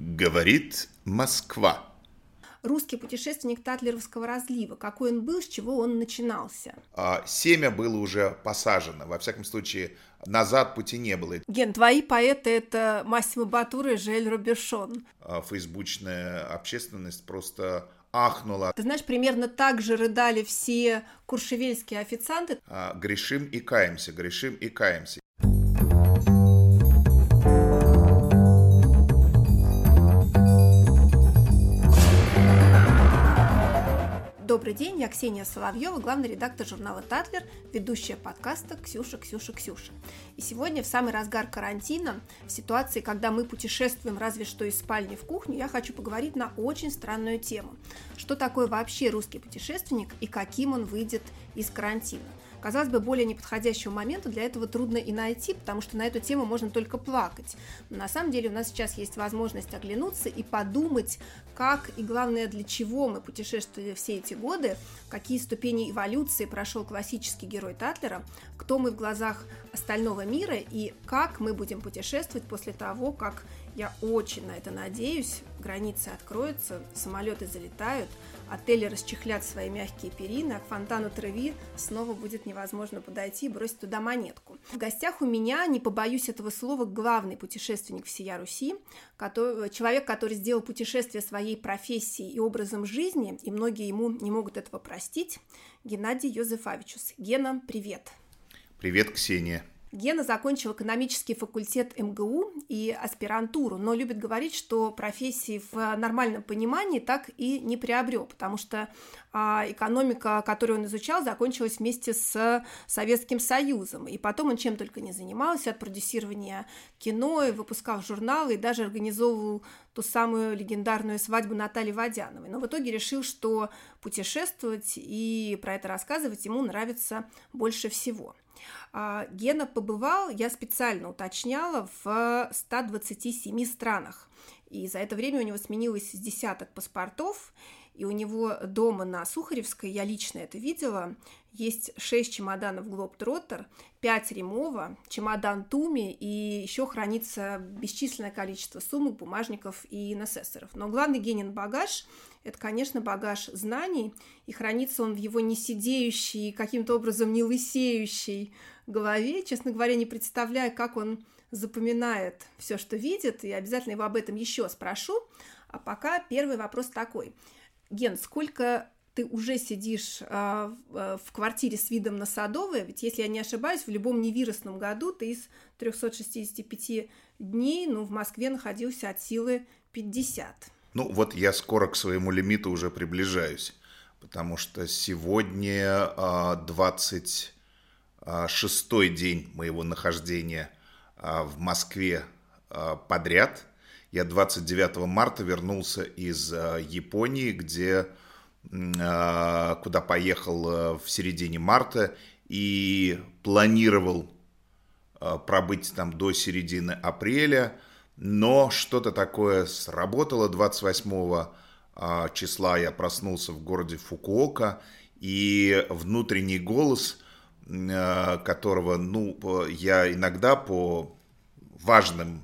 Говорит Москва. Русский путешественник Татлеровского разлива. Какой он был, с чего он начинался? А, семя было уже посажено. Во всяком случае, назад пути не было. Ген, твои поэты – это Массимо Батура и Жель Робершон. А, фейсбучная общественность просто ахнула. Ты знаешь, примерно так же рыдали все куршевельские официанты. А, грешим и каемся, грешим и каемся. Добрый день, я Ксения Соловьева, главный редактор журнала «Татлер», ведущая подкаста «Ксюша, Ксюша, Ксюша». И сегодня, в самый разгар карантина, в ситуации, когда мы путешествуем разве что из спальни в кухню, я хочу поговорить на очень странную тему. Что такое вообще русский путешественник и каким он выйдет из карантина? Казалось бы, более неподходящего момента для этого трудно и найти, потому что на эту тему можно только плакать. Но на самом деле у нас сейчас есть возможность оглянуться и подумать, как и главное, для чего мы путешествовали все эти годы, какие ступени эволюции прошел классический герой Татлера, кто мы в глазах остального мира и как мы будем путешествовать после того, как я очень на это надеюсь, границы откроются, самолеты залетают, отели расчехлят свои мягкие перины, а к фонтану Треви снова будет невозможно подойти и бросить туда монетку. В гостях у меня, не побоюсь этого слова, главный путешественник всея Руси, который, человек, который сделал путешествие своей профессией и образом жизни, и многие ему не могут этого простить, Геннадий Йозефовичус. Гена, привет! Привет, Ксения! Гена закончил экономический факультет МГУ и аспирантуру, но любит говорить, что профессии в нормальном понимании так и не приобрел, потому что а, экономика, которую он изучал, закончилась вместе с Советским Союзом. И потом он чем только не занимался, от продюсирования кино, и выпускал журналы, и даже организовывал ту самую легендарную свадьбу Натальи Водяновой. Но в итоге решил, что путешествовать и про это рассказывать ему нравится больше всего. А, Гена побывал, я специально уточняла, в 127 странах. И за это время у него сменилось десяток паспортов, и у него дома на Сухаревской, я лично это видела, есть 6 чемоданов Глобтроттер, 5 Ремова, чемодан Туми, и еще хранится бесчисленное количество сумок, бумажников и насессоров. Но главный Генин багаж – это, конечно, багаж знаний, и хранится он в его не каким-то образом не лысеющей голове. Честно говоря, не представляю, как он запоминает все, что видит, и обязательно его об этом еще спрошу. А пока первый вопрос такой. Ген, сколько ты уже сидишь а, а, в квартире с видом на Садовое, ведь, если я не ошибаюсь, в любом невирусном году ты из 365 дней, ну, в Москве находился от силы 50. Ну, вот я скоро к своему лимиту уже приближаюсь, потому что сегодня 20 а, день моего нахождения а, в Москве а, подряд. Я 29 марта вернулся из Японии, где, куда поехал в середине марта и планировал пробыть там до середины апреля, но что-то такое сработало 28 числа я проснулся в городе Фукуока, и внутренний голос – Э, которого, ну, я иногда по важным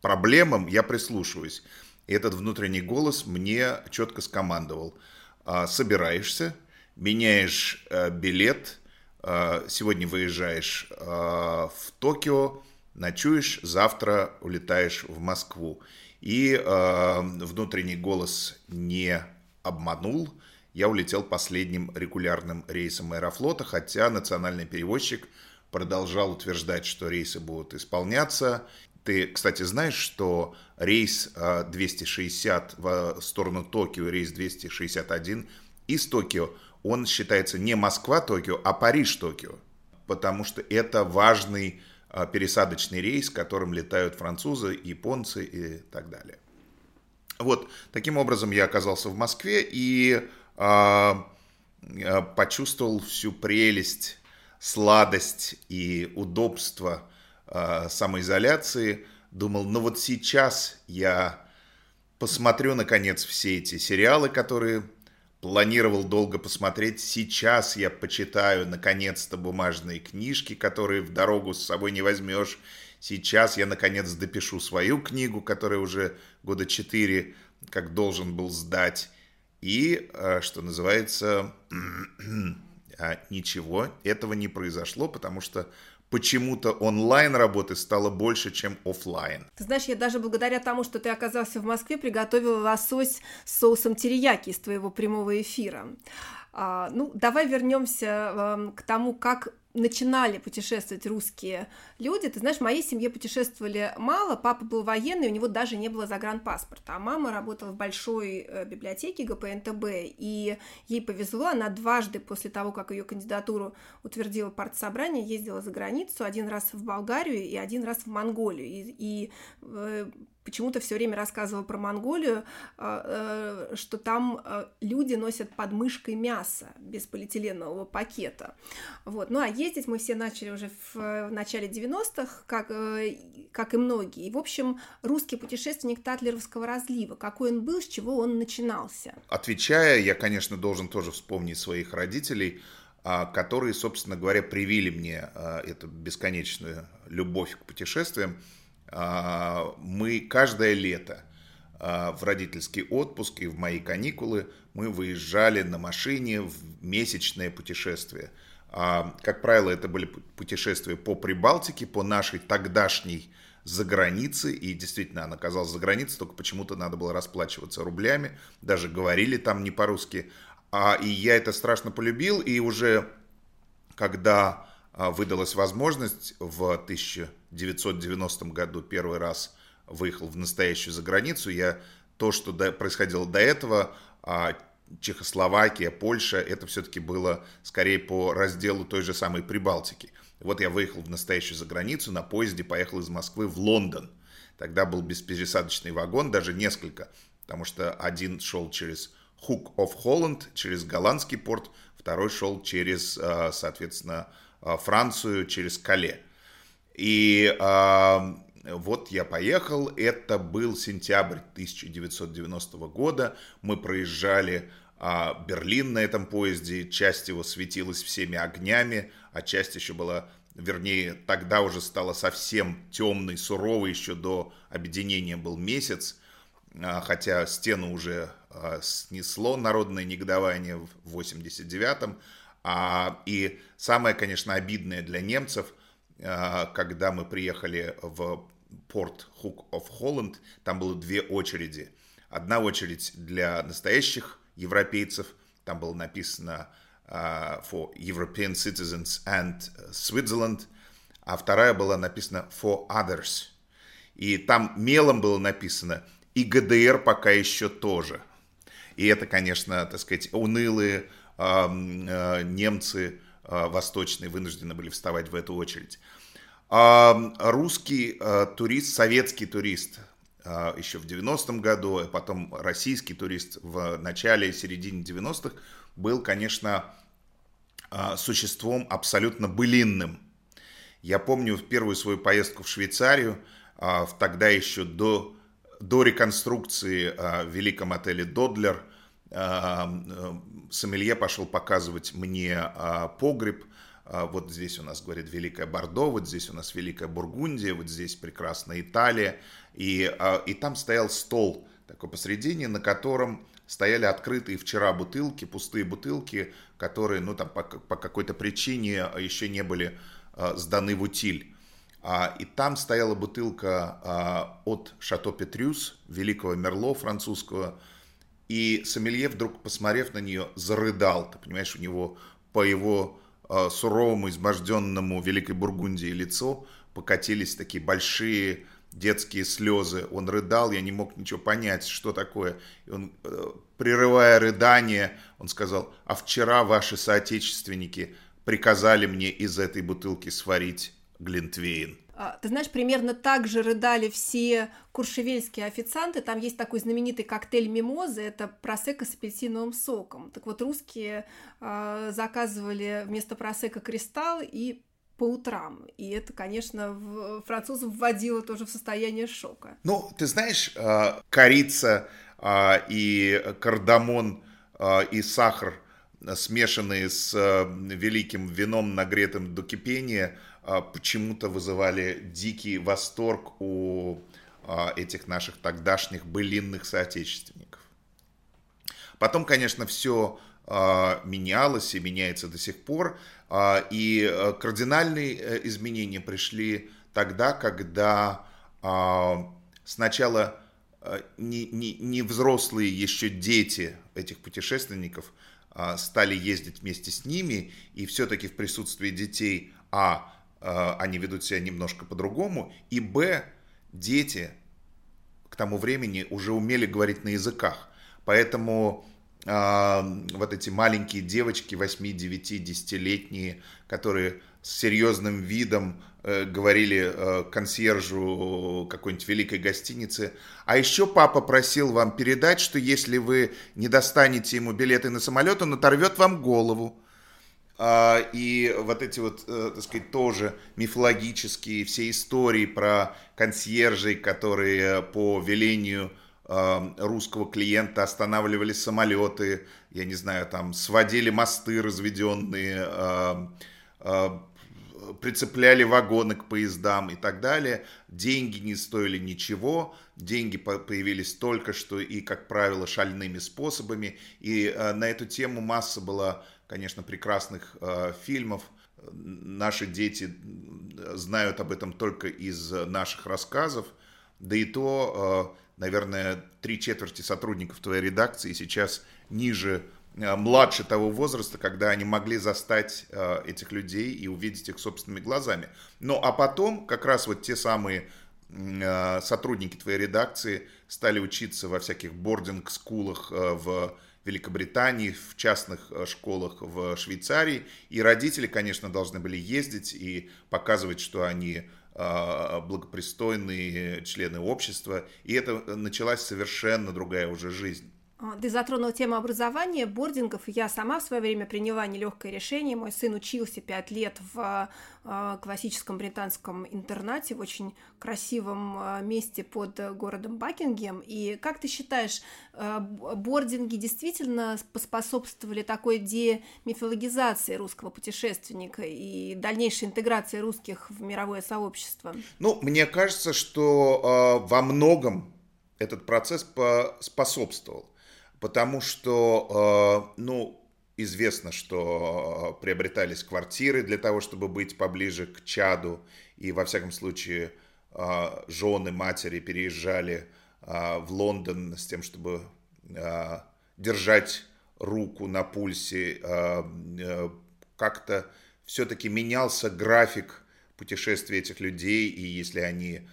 проблемам я прислушиваюсь. И этот внутренний голос мне четко скомандовал. «А, собираешься, меняешь э, билет, э, сегодня выезжаешь в Токио, ночуешь, завтра улетаешь в Москву. И внутренний голос не обманул, я улетел последним регулярным рейсом Аэрофлота, хотя национальный перевозчик продолжал утверждать, что рейсы будут исполняться. Ты, кстати, знаешь, что рейс 260 а, в сторону Токио, рейс 261 из Токио, он считается не Москва-Токио, а Париж-Токио, потому что это важный пересадочный рейс, которым летают французы, японцы и так далее. Вот, таким образом я оказался в Москве, и а, а, почувствовал всю прелесть, сладость и удобство а, самоизоляции. Думал, ну вот сейчас я посмотрю, наконец, все эти сериалы, которые планировал долго посмотреть. Сейчас я почитаю, наконец-то, бумажные книжки, которые в дорогу с собой не возьмешь. Сейчас я, наконец, допишу свою книгу, которая уже года четыре как должен был сдать. И, э, что называется, а ничего этого не произошло, потому что почему-то онлайн работы стало больше, чем офлайн. Ты знаешь, я даже благодаря тому, что ты оказался в Москве, приготовила лосось с соусом терияки из твоего прямого эфира. А, ну, давай вернемся э, к тому, как начинали путешествовать русские люди. Ты знаешь, в моей семье путешествовали мало. Папа был военный, у него даже не было загранпаспорта. А мама работала в большой э, библиотеке ГПНТБ. И ей повезло, она дважды после того, как ее кандидатуру утвердила партсобрание, ездила за границу. Один раз в Болгарию и один раз в Монголию. И, и э, почему-то все время рассказывала про Монголию, э, э, что там э, люди носят под мышкой мясо без полиэтиленового пакета. Вот. Ну а ездить мы все начали уже в начале 90-х, как, как и многие. И, в общем, русский путешественник Татлеровского разлива, какой он был, с чего он начинался? Отвечая, я, конечно, должен тоже вспомнить своих родителей, а, которые, собственно говоря, привили мне эту бесконечную любовь к путешествиям. А, мы каждое лето а, в родительский отпуск и в мои каникулы мы выезжали на машине в месячное путешествие. А, как правило, это были путешествия по Прибалтике, по нашей тогдашней загранице, и действительно она оказалась за границей, только почему-то надо было расплачиваться рублями, даже говорили там не по-русски. И я это страшно полюбил, и уже когда выдалась возможность в 1000 1990 году первый раз выехал в настоящую заграницу. Я то, что до, происходило до этого, а, Чехословакия, Польша, это все-таки было скорее по разделу той же самой Прибалтики. Вот я выехал в настоящую заграницу, на поезде поехал из Москвы в Лондон. Тогда был беспересадочный вагон, даже несколько, потому что один шел через Hook of Holland, через голландский порт, второй шел через, а, соответственно, а, Францию, через Кале. И э, вот я поехал, это был сентябрь 1990 года, мы проезжали э, Берлин на этом поезде, часть его светилась всеми огнями, а часть еще была, вернее, тогда уже стала совсем темной, суровой, еще до объединения был месяц, э, хотя стену уже э, снесло народное негодование в 89-м, а, и самое, конечно, обидное для немцев – а, когда мы приехали в порт Hook of Holland, там было две очереди. Одна очередь для настоящих европейцев, там было написано uh, for European citizens and Switzerland, а вторая была написана for others. И там мелом было написано и ГДР пока еще тоже. И это, конечно, так сказать, унылые немцы, Э, восточные вынуждены были вставать в эту очередь. А русский э, турист, советский турист э, еще в 90-м году, а потом российский турист в начале и середине 90-х был, конечно, существом абсолютно былинным. Я помню в первую свою поездку в Швейцарию, в тогда еще до, до реконструкции в великом отеле «Додлер», сомелье пошел показывать мне а, погреб. А, вот здесь у нас, говорит, Великая Бордо, вот здесь у нас Великая Бургундия, вот здесь прекрасная Италия. И, а, и там стоял стол такой посредине, на котором стояли открытые вчера бутылки, пустые бутылки, которые, ну, там, по, по какой-то причине еще не были сданы в утиль. И там стояла бутылка от Шато Петрюс, великого Мерло французского, и Сомелье вдруг, посмотрев на нее, зарыдал. Ты понимаешь, у него по его э, суровому, изможденному Великой Бургундии лицу покатились такие большие детские слезы. Он рыдал, я не мог ничего понять, что такое. И он, э, прерывая рыдание, он сказал, а вчера ваши соотечественники приказали мне из этой бутылки сварить глинтвейн. А, ты знаешь, примерно так же рыдали все куршевельские официанты. Там есть такой знаменитый коктейль мимозы, это просека с апельсиновым соком. Так вот, русские э, заказывали вместо просека кристалл и по утрам. И это, конечно, французов вводило тоже в состояние шока. Ну, ты знаешь, э, корица и кардамон и сахар, смешанные с великим вином, нагретым до кипения, почему-то вызывали дикий восторг у этих наших тогдашних былинных соотечественников. Потом, конечно, все менялось и меняется до сих пор. И кардинальные изменения пришли тогда, когда сначала не, не, не взрослые еще дети этих путешественников а, стали ездить вместе с ними, и все-таки в присутствии детей, а, а, они ведут себя немножко по-другому, и, б, дети к тому времени уже умели говорить на языках. Поэтому э, вот эти маленькие девочки, 8, 9, 10-летние, которые с серьезным видом э, говорили э, консьержу какой-нибудь великой гостиницы. А еще папа просил вам передать, что если вы не достанете ему билеты на самолет, он оторвет вам голову. А, и вот эти вот, э, так сказать, тоже мифологические все истории про консьержей, которые по велению русского клиента останавливали самолеты, я не знаю, там сводили мосты разведенные, прицепляли вагоны к поездам и так далее. Деньги не стоили ничего, деньги появились только что и, как правило, шальными способами. И э, на эту тему масса была, конечно, прекрасных э, фильмов. Наши дети знают об этом только из наших рассказов. Да и то, э, наверное, три четверти сотрудников твоей редакции сейчас ниже Э, младше того возраста, когда они могли застать э, этих людей и увидеть их собственными глазами. Ну а потом как раз вот те самые э, сотрудники твоей редакции стали учиться во всяких бординг-скулах в Великобритании, в частных школах в Швейцарии. И родители, конечно, должны были ездить и показывать, что они благопристойные члены общества. И это началась совершенно другая уже жизнь. А, ты затронул тему образования, бордингов. Я сама в свое время приняла нелегкое решение. Мой сын учился пять лет в а, классическом британском интернате в очень красивом а, месте под городом Бакингем. И как ты считаешь, бординги действительно поспособствовали такой демифологизации русского путешественника и дальнейшей интеграции русских в мировое сообщество? Ну, мне кажется, что во многом этот процесс способствовал потому что, э, ну, известно, что приобретались квартиры для того, чтобы быть поближе к Чаду, и во всяком случае э, жены, матери переезжали э, в Лондон с тем, чтобы держать руку на пульсе, как-то все-таки менялся график путешествий этих людей, и если они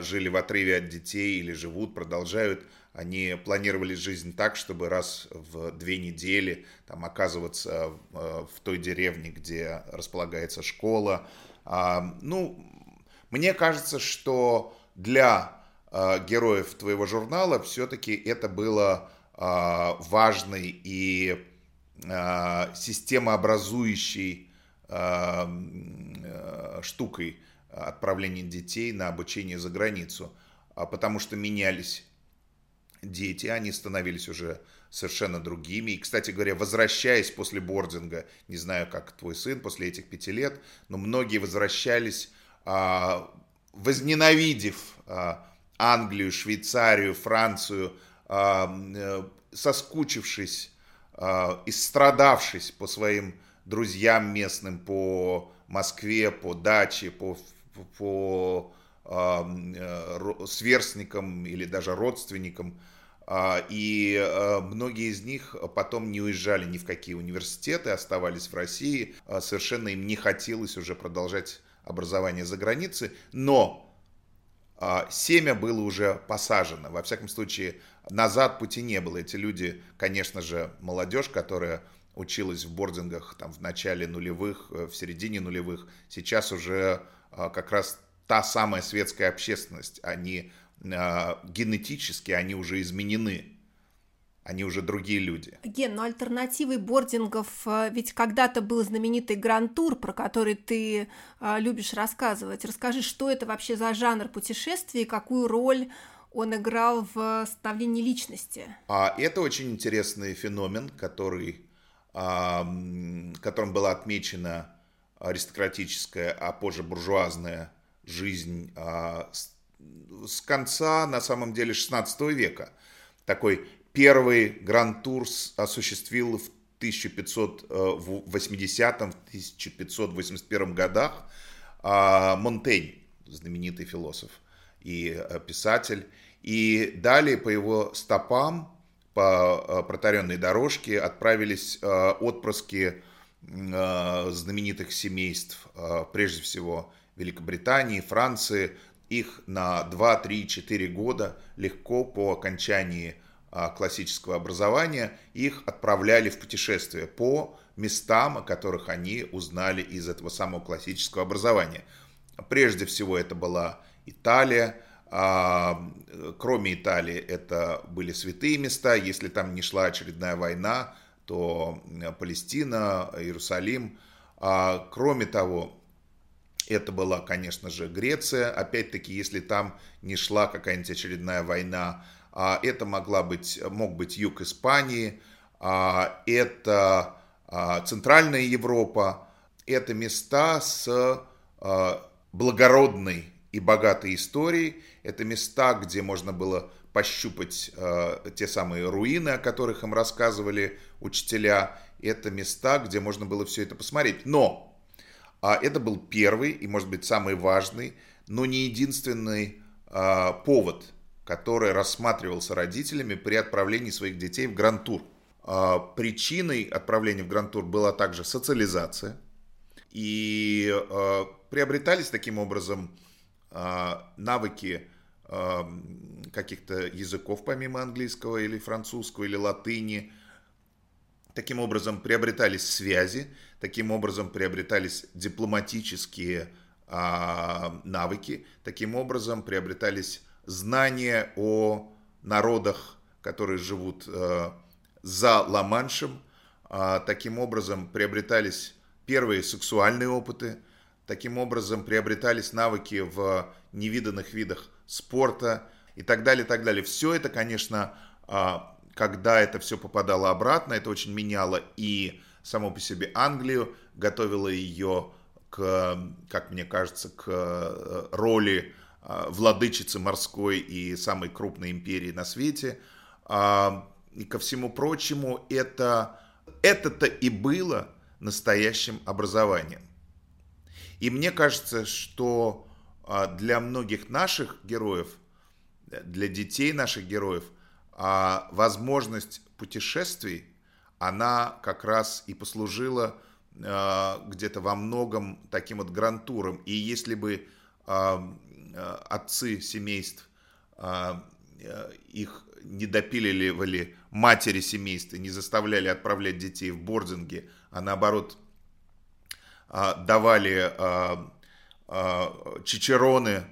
жили в отрыве от детей или живут, продолжают они планировали жизнь так, чтобы раз в две недели там, оказываться э, в той деревне, где располагается школа. А, ну, мне кажется, что для э, героев твоего журнала все-таки это было э, важной и системообразующей штукой отправления детей на обучение за границу, а потому что менялись дети, они становились уже совершенно другими. И, кстати говоря, возвращаясь после бординга, не знаю, как твой сын после этих пяти лет, но многие возвращались, а, возненавидев а, Англию, Швейцарию, Францию, а, э, соскучившись, истрадавшись по своим друзьям местным, по Москве, по даче, по, по сверстникам или даже родственникам. А, и э, многие из них потом не уезжали ни в какие университеты, оставались в России. А, совершенно им не хотелось уже продолжать образование за границей. Но а, семя было уже посажено. Во всяком случае, назад пути не было. Эти люди, конечно же, молодежь, которая училась в бордингах там, в начале нулевых, э, в середине нулевых, сейчас уже как раз та самая светская общественность, они э, генетически, они уже изменены. Они уже другие люди. Ген, но альтернативой бордингов э, ведь когда-то был знаменитый гранд-тур, про который ты э, любишь рассказывать. Расскажи, что это вообще за жанр путешествий, какую роль он играл в становлении личности? А, это очень интересный феномен, который, а, которым было отмечено аристократическая, а позже буржуазная жизнь а, с, конца, на самом деле, 16 века. Такой первый гранд-тур осуществил в 1580-1581 годах а, Монтень, знаменитый философ и э, писатель. И далее по его стопам, по э, протаренной дорожке отправились э, отпрыски знаменитых семейств, прежде всего Великобритании, Франции. Их на 2, 3, 4 года легко по окончании классического образования их отправляли в путешествие по местам, о которых они узнали из этого самого классического образования. Прежде всего это была Италия, а, кроме Италии это были святые места, если там не шла очередная война, то Палестина, Иерусалим. А, кроме того, это была, конечно же, Греция. Опять-таки, если там не шла какая-нибудь очередная война, а, это могла быть, мог быть юг Испании, это Центральная Европа. Это места с благородной и богатой историей. Это места, где можно было пощупать те самые руины, о которых им рассказывали учителя. Это места, где можно было все это посмотреть. Но это был первый и, может быть, самый важный, но не единственный э, повод, который рассматривался родителями при отправлении своих детей в Гранд-тур. Э, причиной отправления в Гранд-тур была также социализация. И э, приобретались таким образом а, навыки а, каких-то языков помимо английского или французского или латыни. Таким образом приобретались связи, таким образом приобретались дипломатические а, навыки, таким образом приобретались знания о народах, которые живут за Ла-Маншем, таким образом приобретались первые сексуальные опыты, Таким образом приобретались навыки в невиданных видах спорта и так далее, так далее. Все это, конечно, а, когда это все попадало обратно, это очень меняло и само по себе Англию, готовило ее к, как мне кажется, к э, роли а, владычицы морской и самой крупной империи на свете. А, и ко всему прочему, это, это-то и было настоящим образованием. И мне кажется, что а, для многих наших героев, для детей наших героев, а, возможность путешествий, она как раз и послужила а, где-то во многом таким вот грантуром. И если бы отцы семейств их не допиливали матери семейства, не заставляли отправлять детей в бординги, а наоборот а, давали а, а, чичероны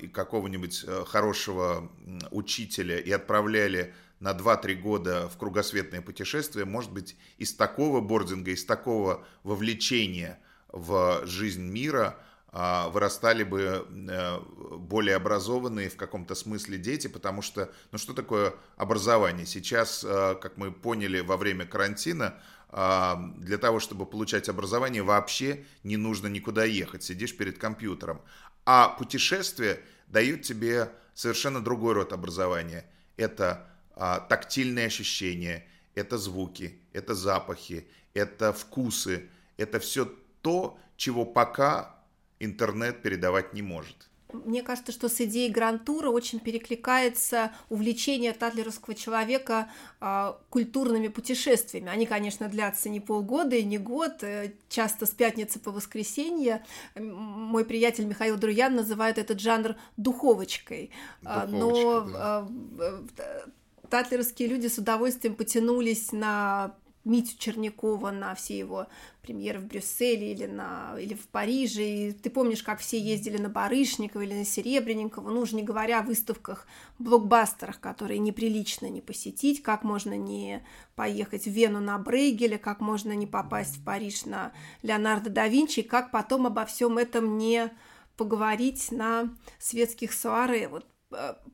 и какого-нибудь э, хорошего учителя и отправляли на 2-3 года в кругосветное путешествие, может быть, из такого бординга, из такого вовлечения в жизнь мира вырастали бы э, более образованные в каком-то смысле дети, потому что, ну что такое образование? Сейчас, э, как мы поняли во время карантина, а, для того, чтобы получать образование, вообще не нужно никуда ехать, сидишь перед компьютером. А путешествия дают тебе совершенно другой род образования. Это а, тактильные ощущения, это звуки, это запахи, это вкусы, это все то, чего пока интернет передавать не может. Мне кажется, что с идеей грантура очень перекликается увлечение татлеровского человека э, культурными путешествиями. Они, конечно, длятся не полгода и не год, э, часто с пятницы по воскресенье. Мой приятель Михаил Друян называет этот жанр духовочкой. А, Духовочка, Но да. э, татлеровские люди с удовольствием потянулись на Митю Чернякова на все его премьеры в Брюсселе или, на, или в Париже. И ты помнишь, как все ездили на Барышникова или на Серебренникова, ну уже не говоря о выставках, блокбастерах, которые неприлично не посетить, как можно не поехать в Вену на Брейгеле, как можно не попасть в Париж на Леонардо да Винчи, как потом обо всем этом не поговорить на светских суаре. Вот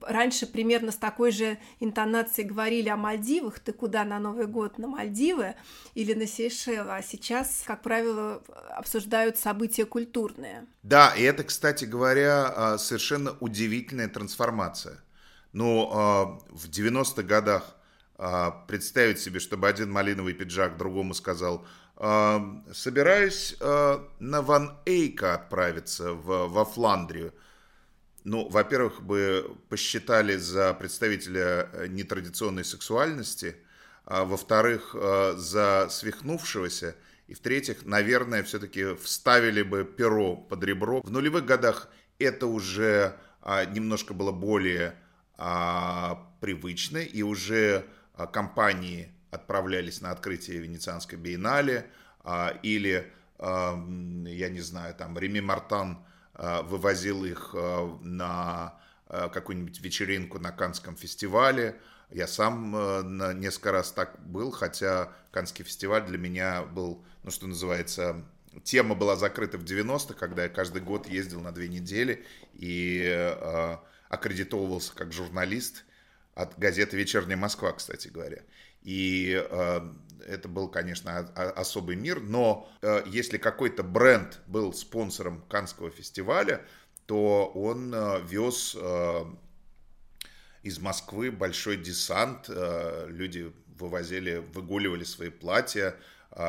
раньше примерно с такой же интонацией говорили о Мальдивах, ты куда на Новый год, на Мальдивы или на Сейшелы, а сейчас, как правило, обсуждают события культурные. Да, и это, кстати говоря, а, совершенно удивительная трансформация. Ну, а, в 90-х годах представить себе, чтобы один малиновый пиджак другому сказал, собираюсь на Ван Эйка отправиться в, во Фландрию – ну, во-первых, бы посчитали за представителя э, нетрадиционной сексуальности, а во-вторых, э, за свихнувшегося, и в-третьих, наверное, все-таки вставили бы перо под ребро. В нулевых годах это уже а, немножко было более а, привычно, и уже а, компании отправлялись на открытие Венецианской биеннале, или, я не знаю, там, Реми Мартан – вывозил их э, на э, какую-нибудь вечеринку на Канском фестивале. Я сам несколько раз так был, хотя Канский фестиваль для меня был, ну что называется, тема была закрыта в 90-х, когда я каждый год ездил на две недели и э, аккредитовывался как журналист от газеты «Вечерняя Москва», кстати говоря. И э, это был, конечно, особый мир, но э, если какой-то бренд был спонсором Канского фестиваля, то он э, вез из Москвы большой десант, люди вывозили, выгуливали свои платья,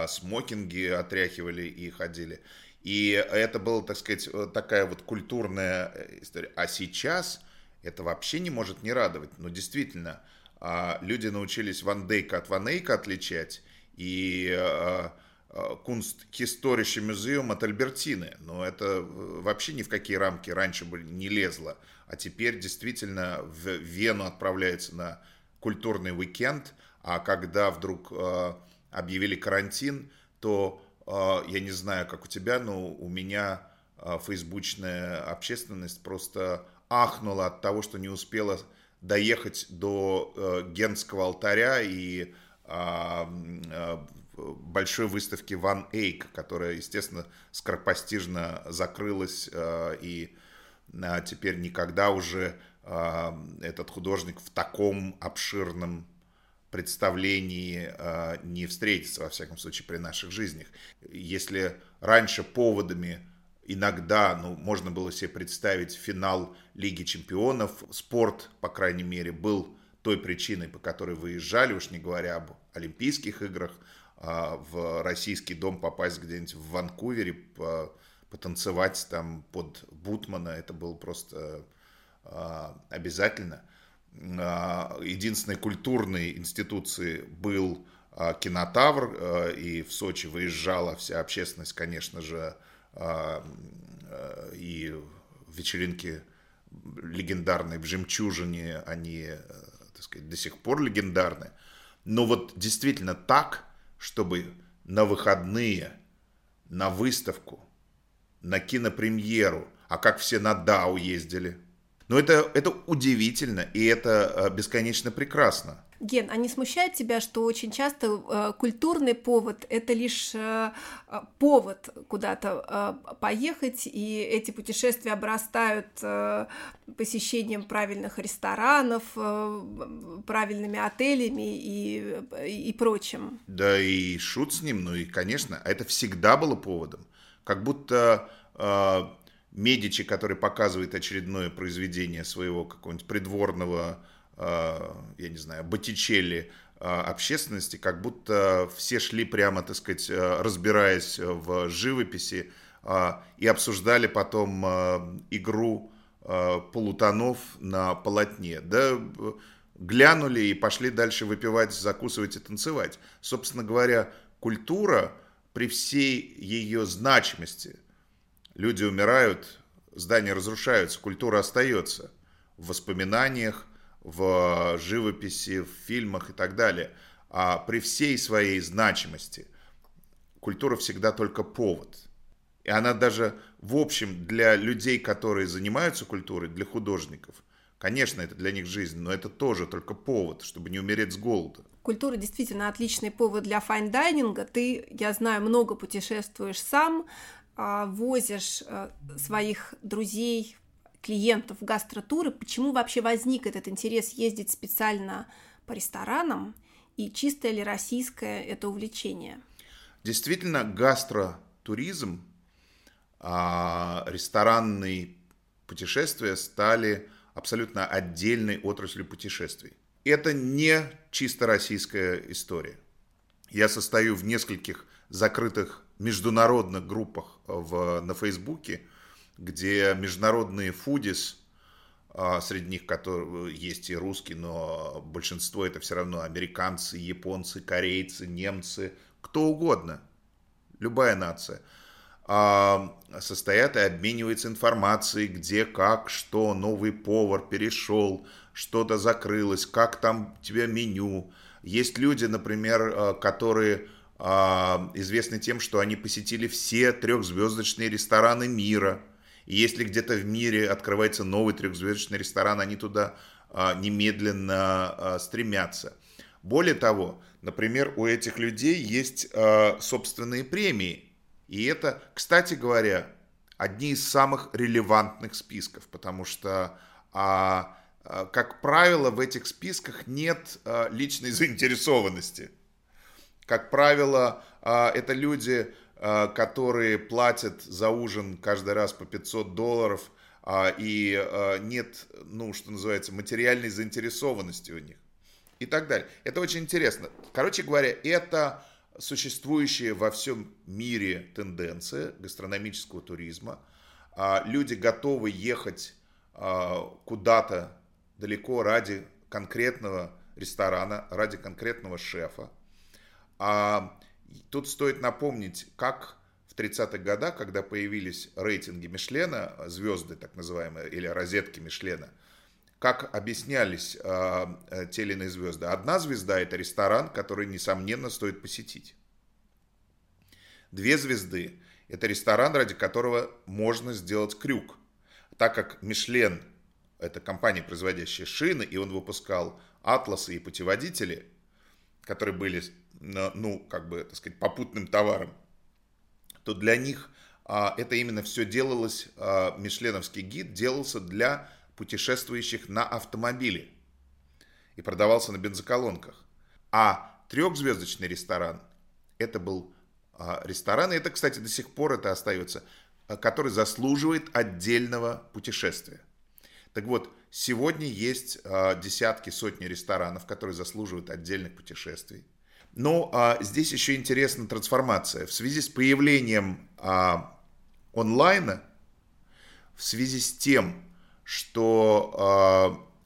смокинги отряхивали и ходили. И это была, так сказать, такая вот культурная история. А сейчас это вообще не может не радовать. Но действительно, люди научились вандейка от ванейка отличать, и Кунст Historische Museum от Альбертины. Но это э, вообще ни в какие рамки раньше бы не лезло. А теперь действительно в Вену отправляется на культурный уикенд, а когда вдруг э, объявили карантин, то э, я не знаю, как у тебя, но у меня фейсбучная общественность просто ахнула от того, что не успела доехать до э, Генского алтаря и э, э, большой выставки Ван Эйк, которая, естественно, скоропостижно закрылась э, и э, теперь никогда уже э, этот художник в таком обширном представлении э, не встретится, во всяком случае, при наших жизнях. Если раньше поводами иногда, ну, можно было себе представить финал Лиги Чемпионов. Спорт, по крайней мере, был той причиной, по которой выезжали, уж не говоря об Олимпийских играх, а в российский дом попасть где-нибудь в Ванкувере, потанцевать там под Бутмана, это было просто а, обязательно. А, единственной культурной институцией был кинотавр, и в Сочи выезжала вся общественность, конечно же, и вечеринки легендарные в «Жемчужине», они, э, так сказать, до сих пор легендарны. Но вот действительно так, чтобы на выходные, на выставку, на кинопремьеру, а как все на Дау ездили. Но это, это удивительно, и это э, бесконечно прекрасно. Ген, а не смущает тебя, что очень часто э, культурный повод – это лишь э, э, повод куда-то э, поехать, и эти путешествия обрастают э, посещением правильных ресторанов, э, правильными отелями и, и прочим? Да и шут с ним, ну и, конечно, это всегда было поводом. Как будто э, Медичи, который показывает очередное произведение своего какого-нибудь придворного Э, я не знаю, Боттичелли э, общественности, как будто все шли прямо, так сказать, э, разбираясь в живописи и обсуждали потом игру полутонов на полотне. Да, глянули и пошли дальше выпивать, закусывать и танцевать. Собственно говоря, культура при всей ее значимости, люди умирают, здания разрушаются, культура остается в воспоминаниях, в живописи, в фильмах и так далее. А при всей своей значимости культура всегда только повод. И она даже, в общем, для людей, которые занимаются культурой, для художников, конечно, это для них жизнь, но это тоже только повод, чтобы не умереть с голода. Культура действительно отличный повод для fine dining а. Ты, я знаю, много путешествуешь сам, возишь а, своих друзей, клиентов в гастротуры. Почему вообще возник этот интерес ездить специально по ресторанам и чистое ли российское это увлечение? Действительно, гастротуризм, а, ресторанные путешествия стали абсолютно отдельной отраслью путешествий. Это не чисто российская история. Я состою в нескольких закрытых международных группах в, на Фейсбуке, где международные фудис, а, среди них которые, есть и русские, но большинство это все равно американцы, японцы, корейцы, немцы, кто угодно, любая нация, а, состоят и обмениваются информацией, где, как, что, новый повар перешел, что-то закрылось, как там у тебя меню. Есть люди, например, а, которые известны тем, что они посетили все трехзвездочные рестораны мира. И если где-то в мире открывается новый трехзвездочный ресторан, они туда а, немедленно а, стремятся. Более того, например, у этих людей есть собственные премии. И это, кстати говоря, одни из самых релевантных списков, потому что, как правило, в этих списках нет личной заинтересованности. Как правило, а, это люди, а, которые платят за ужин каждый раз по 500 долларов, а, и нет, ну, что называется, материальной заинтересованности у них. И так далее. Это очень интересно. Короче говоря, это существующая во всем мире тенденция гастрономического туризма. Люди готовы ехать куда-то далеко ради конкретного ресторана, ради конкретного шефа. А тут стоит напомнить, как в 30-х годах, когда появились рейтинги Мишлена, звезды так называемые, или розетки Мишлена, как объяснялись э, те или иные звезды. Одна звезда – это ресторан, который, несомненно, стоит посетить. Две звезды – это ресторан, ради которого можно сделать крюк. Так как Мишлен – это компания, производящая шины, и он выпускал атласы и путеводители, которые были ну, как бы, так сказать, попутным товаром, то для них а, это именно все делалось, а, Мишленовский гид делался для путешествующих на автомобиле и продавался на бензоколонках. А трехзвездочный ресторан, это был а, ресторан, и это, кстати, до сих пор это остается, который заслуживает отдельного путешествия. Так вот, сегодня есть десятки, сотни ресторанов, которые заслуживают отдельных путешествий. Но а, здесь еще интересна трансформация. В связи с появлением а, онлайна, в связи с тем, что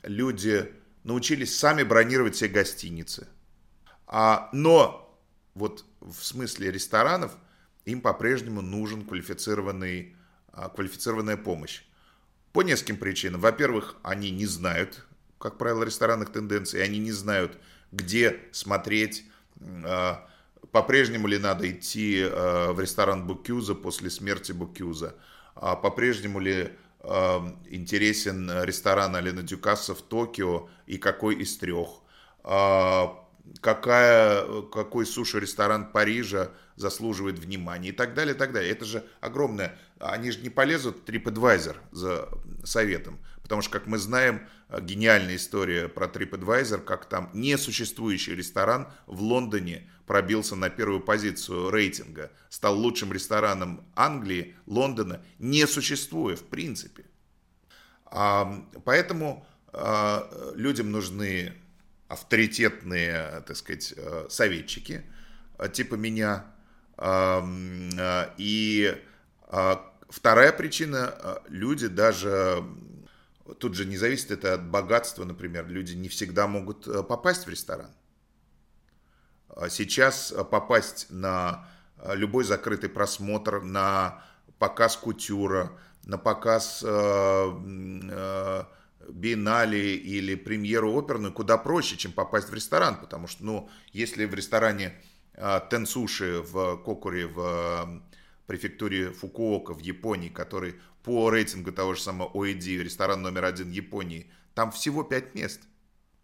а, люди научились сами бронировать себе гостиницы, а, но вот в смысле ресторанов им по-прежнему нужен квалифицированный, а, квалифицированная помощь. По нескольким причинам. Во-первых, они не знают, как правило, ресторанных тенденций, они не знают, где смотреть, по-прежнему ли надо идти а, в ресторан Букюза после смерти Букюза? А по-прежнему ли интересен ресторан Алина Дюкаса в Токио и какой из трех? Какая, какой суши-ресторан Парижа заслуживает внимания и так далее, и так далее. Это же огромное. Они же не полезут в TripAdvisor за советом. Потому что, как мы знаем, гениальная история про TripAdvisor, как там несуществующий ресторан в Лондоне пробился на первую позицию рейтинга, стал лучшим рестораном Англии, Лондона, не существуя в принципе. Поэтому э, людям нужны авторитетные, так сказать, э, советчики, типа меня. И вторая причина, люди даже Тут же не зависит это от богатства, например. Люди не всегда могут э, попасть в ресторан. А сейчас э, попасть на э, любой закрытый просмотр, на показ кутюра, на показ биеннале или премьеру оперную куда проще, чем попасть в ресторан, потому что, ну, если в ресторане Тенсуши в Кокуре в префектуре Фукуока в Японии, который по рейтингу того же самого OED, ресторан номер один Японии, там всего 5 мест.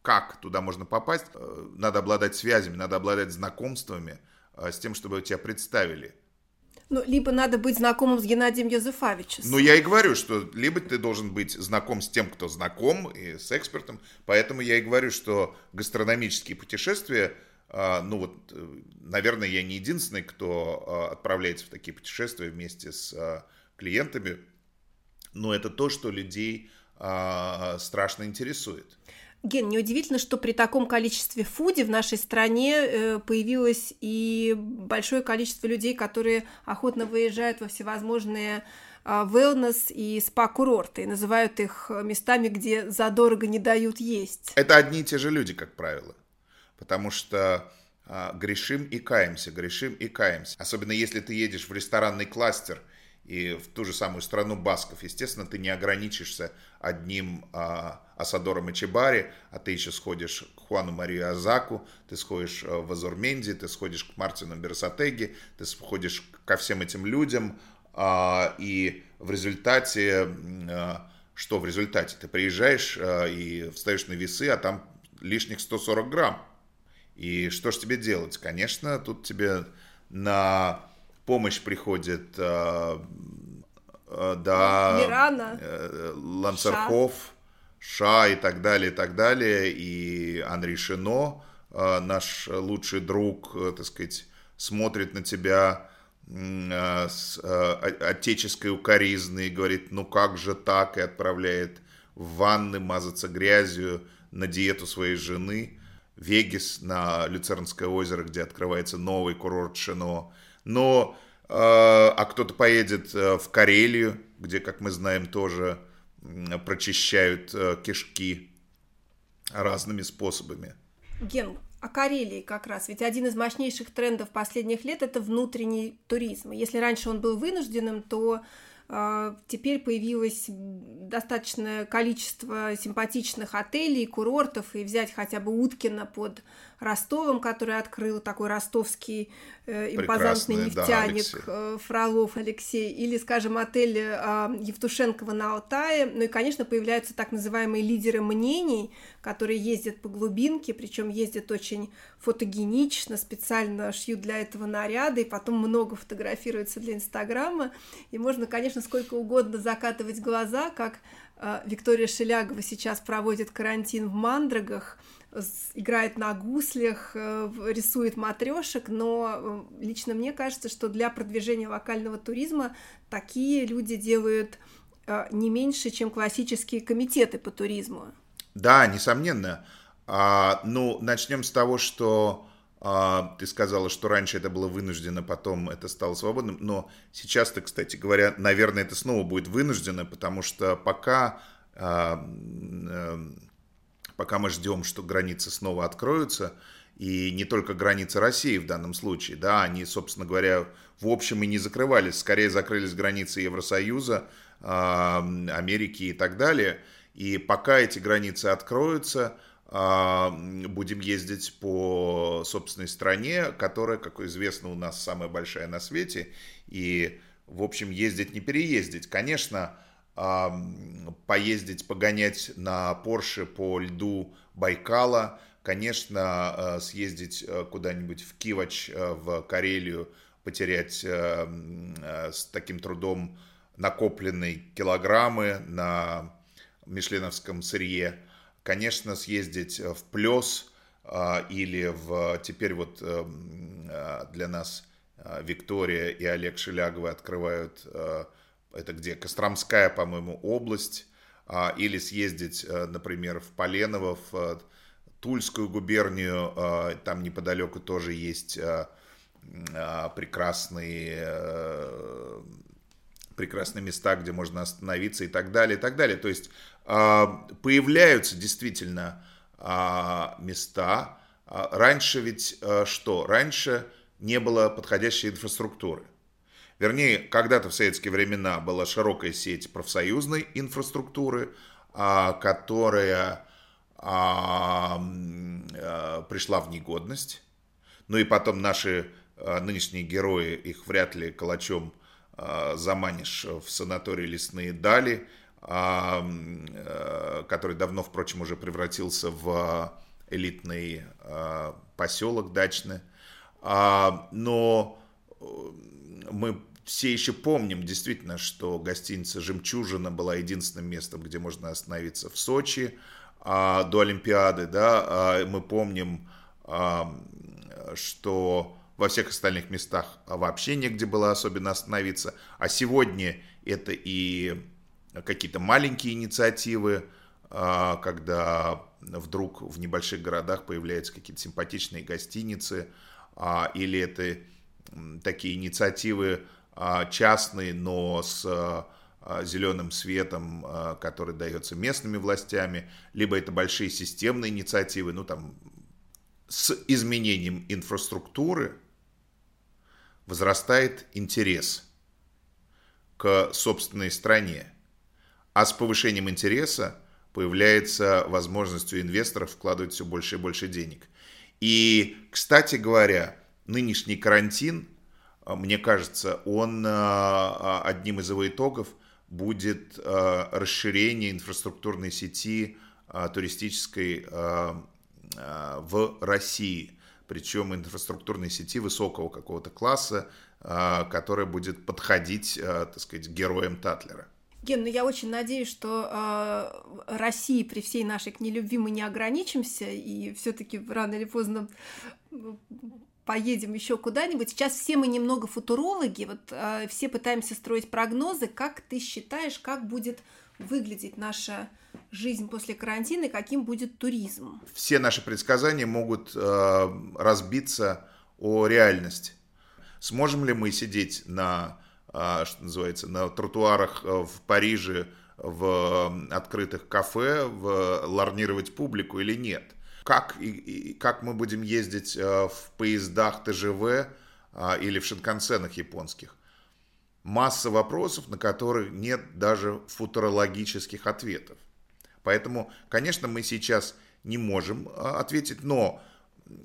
Как туда можно попасть? Э, надо обладать связями, надо обладать знакомствами э, с тем, чтобы тебя представили. Ну, либо надо быть знакомым с Геннадием Йозефовичем. Ну, я и говорю, что либо ты должен быть знаком с тем, кто знаком, и с экспертом. Поэтому я и говорю, что гастрономические путешествия, а, ну вот, э, наверное, я не единственный, кто отправляется в такие путешествия вместе с клиентами, но это то, что людей страшно интересует. Ген, неудивительно, что при таком количестве фуди в нашей стране э, появилось и большое количество людей, которые охотно выезжают во всевозможные а, wellness и спа-курорты, и называют их местами, где задорого не дают есть. Это одни и те же люди, как правило. Потому что а, грешим и каемся, грешим и каемся. Особенно если ты едешь в ресторанный кластер – и в ту же самую страну басков. Естественно, ты не ограничишься одним а, Асадором Ичебари, а ты еще сходишь к Хуану Марию Азаку, ты сходишь а, в Азурменди, ты сходишь к Мартину Берсатеги, ты сходишь ко всем этим людям, а, и в результате, а, что в результате? Ты приезжаешь а, и встаешь на весы, а там лишних 140 грамм. И что ж тебе делать? Конечно, тут тебе на помощь приходит э, э, да, Мирана, э, Ланцерхоф, Ша. Ша и так далее, и так далее, и Анри Шино, э, наш лучший друг, э, так сказать, смотрит на тебя э, с э, отеческой укоризной и говорит, ну как же так, и отправляет в ванны мазаться грязью на диету своей жены. Вегис на Люцернское озеро, где открывается новый курорт Шино но э, а кто-то поедет э, в Карелию, где, как мы знаем, тоже прочищают э, кишки разными способами. Ген, о Карелии как раз. Ведь один из мощнейших трендов последних лет – это внутренний туризм. Если раньше он был вынужденным, то теперь появилось достаточное количество симпатичных отелей, курортов, и взять хотя бы Уткина под Ростовом, который открыл такой ростовский э, импозантный нефтяник да, э, Фролов Алексей, или, скажем, отель э, Евтушенкова на Алтае. Ну и, конечно, появляются так называемые лидеры мнений, которые ездят по глубинке, причем ездят очень фотогенично, специально шьют для этого наряды, и потом много фотографируются для Инстаграма. И можно, конечно, сколько угодно закатывать глаза, как э, Виктория Шелягова сейчас проводит карантин в Мандрагах, играет на гуслях, э, рисует матрешек, но э, лично мне кажется, что для продвижения локального туризма такие люди делают э, не меньше, чем классические комитеты по туризму. Да, несомненно. А, ну, начнем с того, что а, ты сказала, что раньше это было вынуждено, потом это стало свободным, но сейчас-то, кстати говоря, наверное, это снова будет вынуждено, потому что пока а, пока мы ждем, что границы снова откроются, и не только границы России в данном случае, да, они, собственно говоря, в общем и не закрывались, скорее закрылись границы Евросоюза, Америки и так далее. И пока эти границы откроются, будем ездить по собственной стране, которая, как известно, у нас самая большая на свете, и, в общем, ездить не переездить. Конечно, поездить, погонять на Порше по льду Байкала, конечно, э, съездить э, куда-нибудь в Кивач, э, в Карелию, потерять с таким трудом накопленные килограммы на мишленовском сырье, конечно, съездить в Плес или в теперь вот для нас Виктория и Олег Шеляговы открывают это где Костромская, по-моему, область, а, или съездить, э, например, в Поленово, в э, Тульскую губернию, э, там неподалеку тоже есть прекрасные, прекрасные места, где можно остановиться и так далее, и так далее. То есть появляются действительно места. Раньше ведь что? Раньше не было подходящей инфраструктуры. Вернее, когда-то в советские времена была широкая сеть профсоюзной инфраструктуры, а, которая а, а, пришла в негодность. Ну и потом наши нынешние герои, их вряд ли калачом заманишь в санаторий «Лесные дали», который давно, впрочем, уже превратился в элитный поселок дачный. Но мы все еще помним действительно, что гостиница «Жемчужина» была единственным местом, где можно остановиться в Сочи а, до Олимпиады. Да? А, мы помним, а, что во всех остальных местах вообще негде было особенно остановиться. А сегодня это и какие-то маленькие инициативы, а, когда вдруг в небольших городах появляются какие-то симпатичные гостиницы, а, или это такие инициативы а, частные, но с зеленым светом, который дается местными властями, либо это большие системные инициативы, ну там с изменением инфраструктуры возрастает интерес к собственной стране, а с повышением интереса появляется возможность у инвесторов вкладывать все больше и больше денег. И, кстати говоря, нынешний карантин, а, мне кажется, он а, а, одним из его итогов будет расширение инфраструктурной сети туристической в России. Причем инфраструктурной сети высокого какого-то класса, которая будет подходить, так сказать, героям Татлера. Ген, ну я очень надеюсь, что э, России при всей нашей к ней мы не ограничимся и все-таки рано или поздно поедем еще куда-нибудь. Сейчас все мы немного футурологи, вот э, все пытаемся строить прогнозы. Как ты считаешь, как будет выглядеть наша жизнь после карантина и каким будет туризм? Все наши предсказания могут э, разбиться о реальность. Сможем ли мы сидеть на а, что называется, на тротуарах э, в Париже, в открытых кафе, в ларнировать публику или нет. Как, и, и, как мы будем ездить э, в поездах ТЖВ а, или в шинкансенах японских? Масса вопросов, на которые нет даже футурологических ответов. Поэтому, конечно, мы сейчас не можем а, ответить, но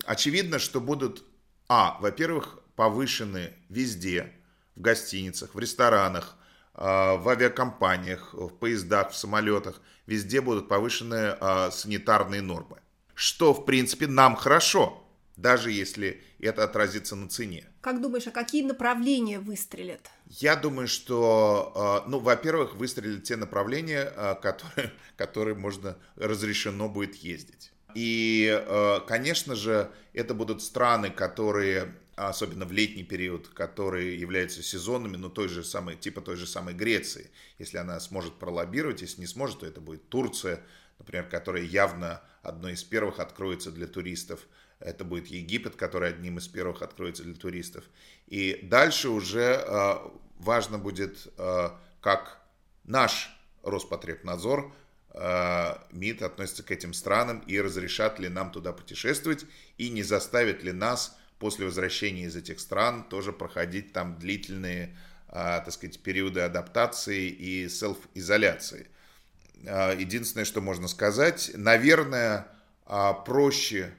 очевидно, что будут, а, во-первых, повышены везде в гостиницах, в ресторанах, а, в авиакомпаниях, в поездах, в самолетах. Везде будут повышены а, санитарные нормы. Что, в принципе, нам хорошо, даже если это отразится на цене. Как думаешь, а какие направления выстрелят? Я думаю, что, а, ну, во-первых, выстрелят те направления, которые, которые можно разрешено будет ездить. И, конечно же, это будут страны, которые особенно в летний период, которые являются сезонными, но той же самой, типа той же самой Греции. Если она сможет пролоббировать, если не сможет, то это будет Турция, например, которая явно одной из первых откроется для туристов. Это будет Египет, который одним из первых откроется для туристов. И дальше уже э, важно будет, э, как наш Роспотребнадзор, э, МИД относится к этим странам и разрешат ли нам туда путешествовать и не заставит ли нас после возвращения из этих стран тоже проходить там длительные, а, так сказать, периоды адаптации и селф-изоляции. А, единственное, что можно сказать, наверное, а, проще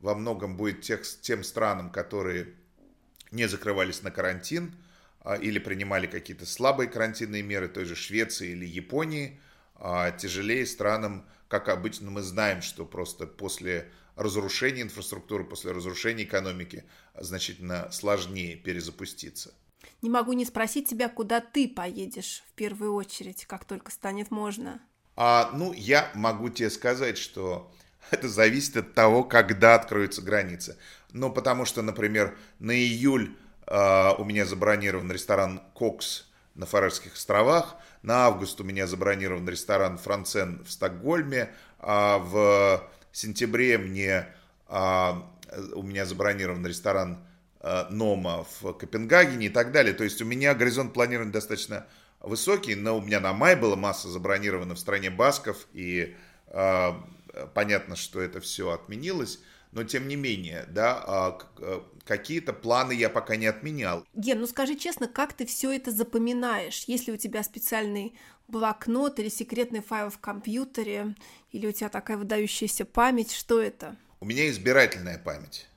во многом будет тех, тем странам, которые не закрывались на карантин или принимали какие-то слабые карантинные меры, той же Швеции или Японии, тяжелее странам, как обычно мы знаем, что просто после разрушения инфраструктуры, после разрушения экономики значительно сложнее перезапуститься. Не могу не спросить тебя, куда ты поедешь в первую очередь, как только станет можно. А, ну, я могу тебе сказать, что это зависит от того, когда откроются границы. Ну, потому что, например, на июль э, у меня забронирован ресторан «Кокс» на Фарерских островах, на август у меня забронирован ресторан «Францен» в Стокгольме, а в сентябре мне, а, у меня забронирован ресторан а, Нома в Копенгагене и так далее. То есть у меня горизонт планирования достаточно высокий, но у меня на май была масса забронирована в стране Басков, и а, понятно, что это все отменилось. Но тем не менее, да, а, а, какие-то планы я пока не отменял. Ген, ну скажи честно, как ты все это запоминаешь? Есть ли у тебя специальный блокнот или секретный файл в компьютере, или у тебя такая выдающаяся память, что это? У меня избирательная память.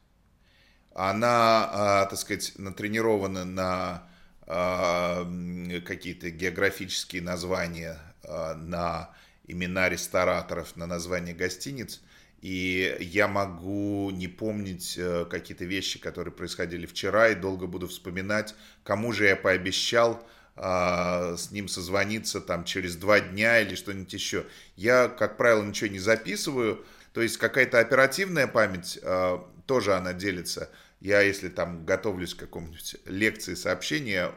Она, э, так сказать, натренирована на э, какие-то географические названия, э, на имена рестораторов, на названия гостиниц. И я могу не помнить э, какие-то вещи, которые происходили вчера, и долго буду вспоминать, кому же я пообещал а, с ним созвониться там через два дня или что-нибудь еще. Я, как правило, ничего не записываю. То есть какая-то оперативная память а, тоже она делится. Я, если там готовлюсь к какому-нибудь лекции, сообщения,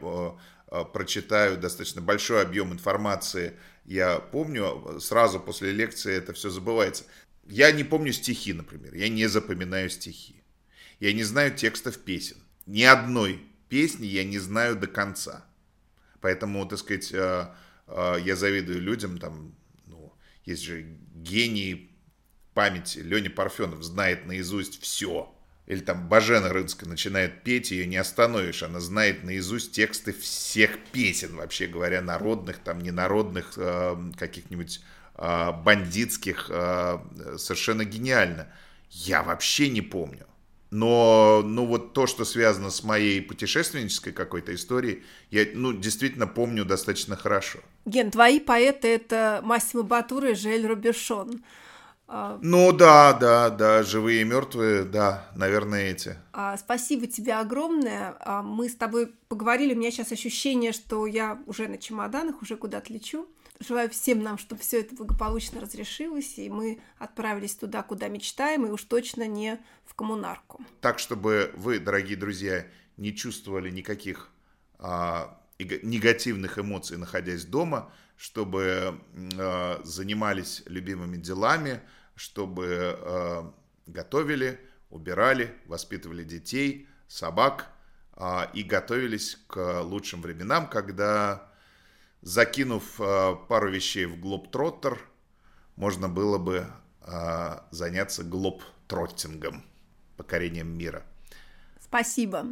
прочитаю достаточно большой объем информации, я помню, сразу после лекции это все забывается. Я не помню стихи, например. Я не запоминаю стихи. Я не знаю текстов песен. Ни одной песни я не знаю до конца. Поэтому, так сказать, э, э, я завидую людям, там, ну, есть же гений памяти. Леня Парфенов знает наизусть все. Или там Бажена Рынска начинает петь, ее не остановишь. Она знает наизусть тексты всех песен, вообще говоря, народных, там, ненародных, э, каких-нибудь а, бандитских, а, совершенно гениально. Я вообще не помню. Но, ну, вот то, что связано с моей путешественнической какой-то историей, я, ну, действительно помню достаточно хорошо. Ген, твои поэты — это Массимо Батура и Жель Рубешон. А, ну да, да, да, живые и мертвые, да, наверное, эти. Спасибо тебе огромное. Мы с тобой поговорили. У меня сейчас ощущение, что я уже на чемоданах, уже куда-то лечу. Желаю всем нам, чтобы все это благополучно разрешилось, и мы отправились туда, куда мечтаем, и уж точно не в коммунарку. Так, чтобы вы, дорогие друзья, не чувствовали никаких а, негативных эмоций, находясь дома, чтобы а, занимались любимыми делами, чтобы а, готовили, убирали, воспитывали детей, собак а, и готовились к лучшим временам, когда закинув э, пару вещей в глоб-троттер, можно было бы э, заняться глоб-троттингом, покорением мира. Спасибо.